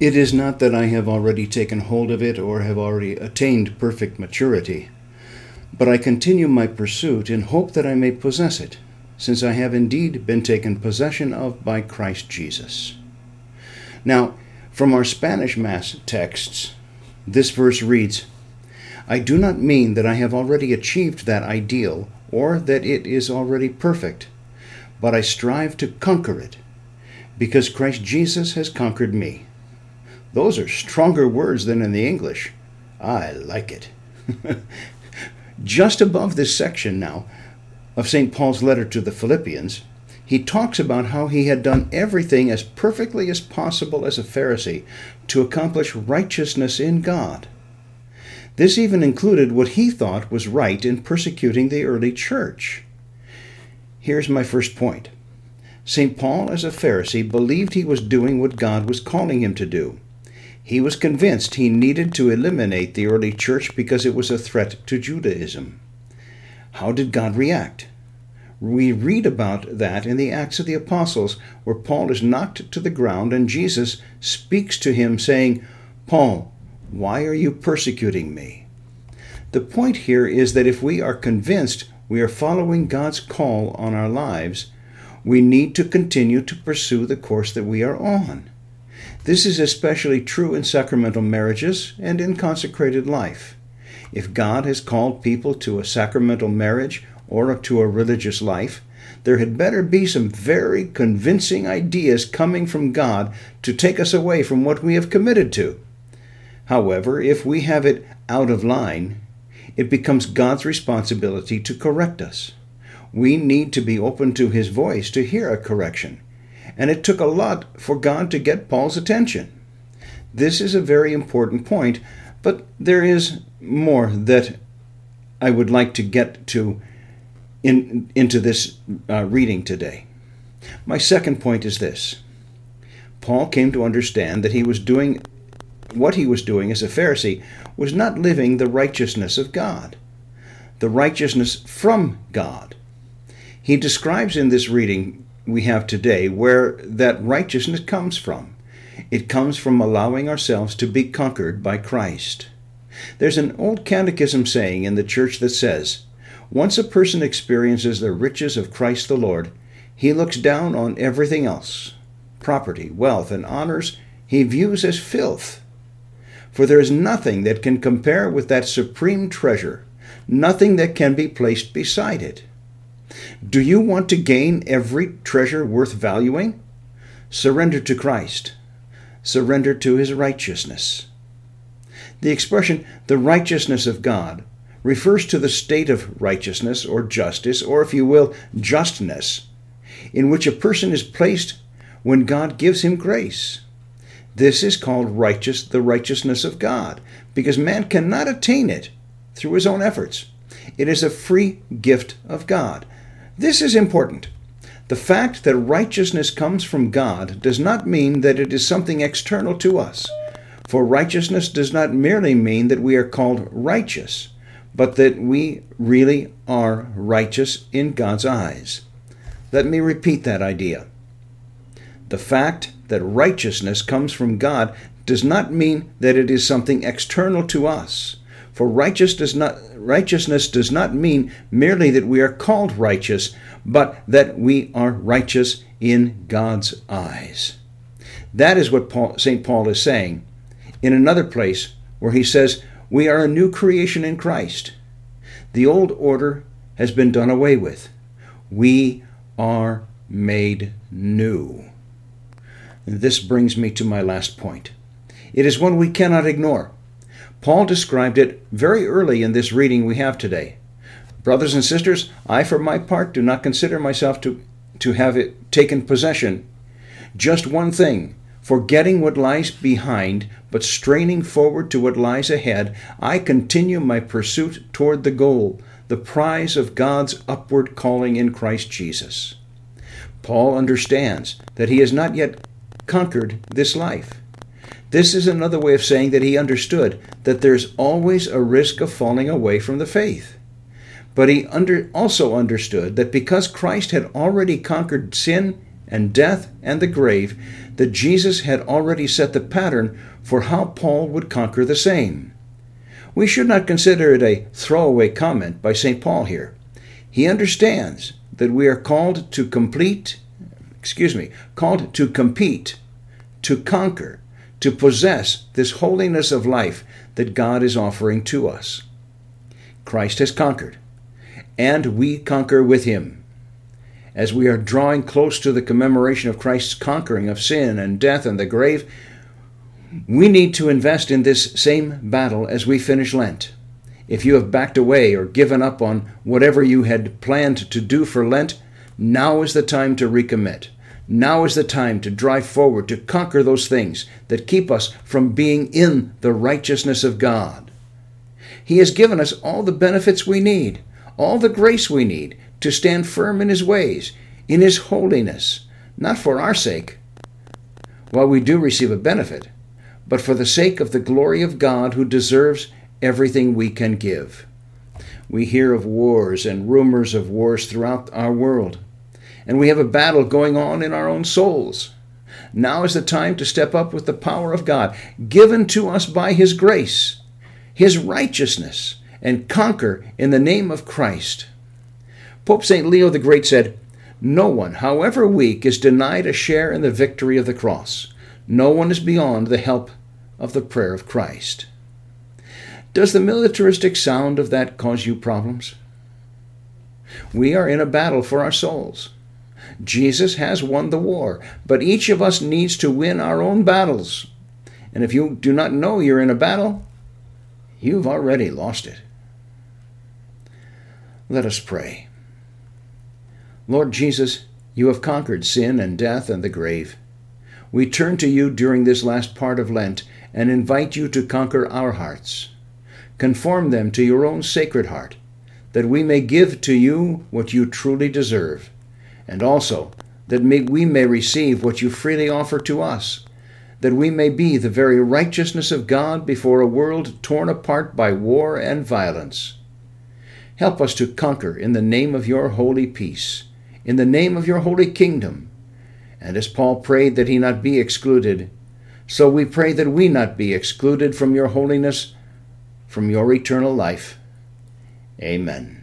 It is not that I have already taken hold of it or have already attained perfect maturity, but I continue my pursuit in hope that I may possess it, since I have indeed been taken possession of by Christ Jesus. Now, from our Spanish Mass texts, this verse reads I do not mean that I have already achieved that ideal or that it is already perfect, but I strive to conquer it, because Christ Jesus has conquered me. Those are stronger words than in the English. I like it. Just above this section now of St. Paul's letter to the Philippians, he talks about how he had done everything as perfectly as possible as a Pharisee to accomplish righteousness in God. This even included what he thought was right in persecuting the early church. Here's my first point St. Paul, as a Pharisee, believed he was doing what God was calling him to do. He was convinced he needed to eliminate the early church because it was a threat to Judaism. How did God react? We read about that in the Acts of the Apostles, where Paul is knocked to the ground and Jesus speaks to him, saying, Paul, why are you persecuting me? The point here is that if we are convinced we are following God's call on our lives, we need to continue to pursue the course that we are on. This is especially true in sacramental marriages and in consecrated life. If God has called people to a sacramental marriage or to a religious life, there had better be some very convincing ideas coming from God to take us away from what we have committed to. However, if we have it out of line, it becomes God's responsibility to correct us. We need to be open to His voice to hear a correction. And it took a lot for God to get Paul's attention. This is a very important point, but there is more that I would like to get to in, into this uh, reading today. My second point is this Paul came to understand that he was doing what he was doing as a Pharisee was not living the righteousness of God, the righteousness from God. He describes in this reading we have today where that righteousness comes from. It comes from allowing ourselves to be conquered by Christ. There's an old catechism saying in the church that says, once a person experiences the riches of Christ the Lord, he looks down on everything else. Property, wealth, and honors he views as filth. For there is nothing that can compare with that supreme treasure, nothing that can be placed beside it. Do you want to gain every treasure worth valuing? Surrender to Christ. Surrender to his righteousness. The expression, the righteousness of God, refers to the state of righteousness or justice, or if you will, justness, in which a person is placed when God gives him grace. This is called righteous, the righteousness of God, because man cannot attain it through his own efforts. It is a free gift of God. This is important. The fact that righteousness comes from God does not mean that it is something external to us. For righteousness does not merely mean that we are called righteous but that we really are righteous in God's eyes. Let me repeat that idea. The fact that righteousness comes from God does not mean that it is something external to us. For righteous does not, righteousness does not mean merely that we are called righteous, but that we are righteous in God's eyes. That is what St. Paul is saying in another place where he says, we are a new creation in Christ. The old order has been done away with. We are made new. This brings me to my last point. It is one we cannot ignore. Paul described it very early in this reading we have today. Brothers and sisters, I for my part do not consider myself to, to have it taken possession. Just one thing, Forgetting what lies behind, but straining forward to what lies ahead, I continue my pursuit toward the goal, the prize of God's upward calling in Christ Jesus. Paul understands that he has not yet conquered this life. This is another way of saying that he understood that there's always a risk of falling away from the faith. But he under, also understood that because Christ had already conquered sin and death and the grave that Jesus had already set the pattern for how Paul would conquer the same. We should not consider it a throwaway comment by St. Paul here. He understands that we are called to complete, excuse me, called to compete, to conquer, to possess this holiness of life that God is offering to us. Christ has conquered, and we conquer with him. As we are drawing close to the commemoration of Christ's conquering of sin and death and the grave, we need to invest in this same battle as we finish Lent. If you have backed away or given up on whatever you had planned to do for Lent, now is the time to recommit. Now is the time to drive forward to conquer those things that keep us from being in the righteousness of God. He has given us all the benefits we need, all the grace we need to stand firm in His ways, in His holiness, not for our sake, while we do receive a benefit, but for the sake of the glory of God who deserves everything we can give. We hear of wars and rumors of wars throughout our world, and we have a battle going on in our own souls. Now is the time to step up with the power of God, given to us by His grace, His righteousness, and conquer in the name of Christ. Pope St. Leo the Great said, No one, however weak, is denied a share in the victory of the cross. No one is beyond the help of the prayer of Christ. Does the militaristic sound of that cause you problems? We are in a battle for our souls. Jesus has won the war, but each of us needs to win our own battles. And if you do not know you're in a battle, you've already lost it. Let us pray. Lord Jesus, you have conquered sin and death and the grave. We turn to you during this last part of Lent and invite you to conquer our hearts. Conform them to your own sacred heart, that we may give to you what you truly deserve, and also that may, we may receive what you freely offer to us, that we may be the very righteousness of God before a world torn apart by war and violence. Help us to conquer in the name of your holy peace in the name of your holy kingdom. And as Paul prayed that he not be excluded, so we pray that we not be excluded from your holiness, from your eternal life. Amen.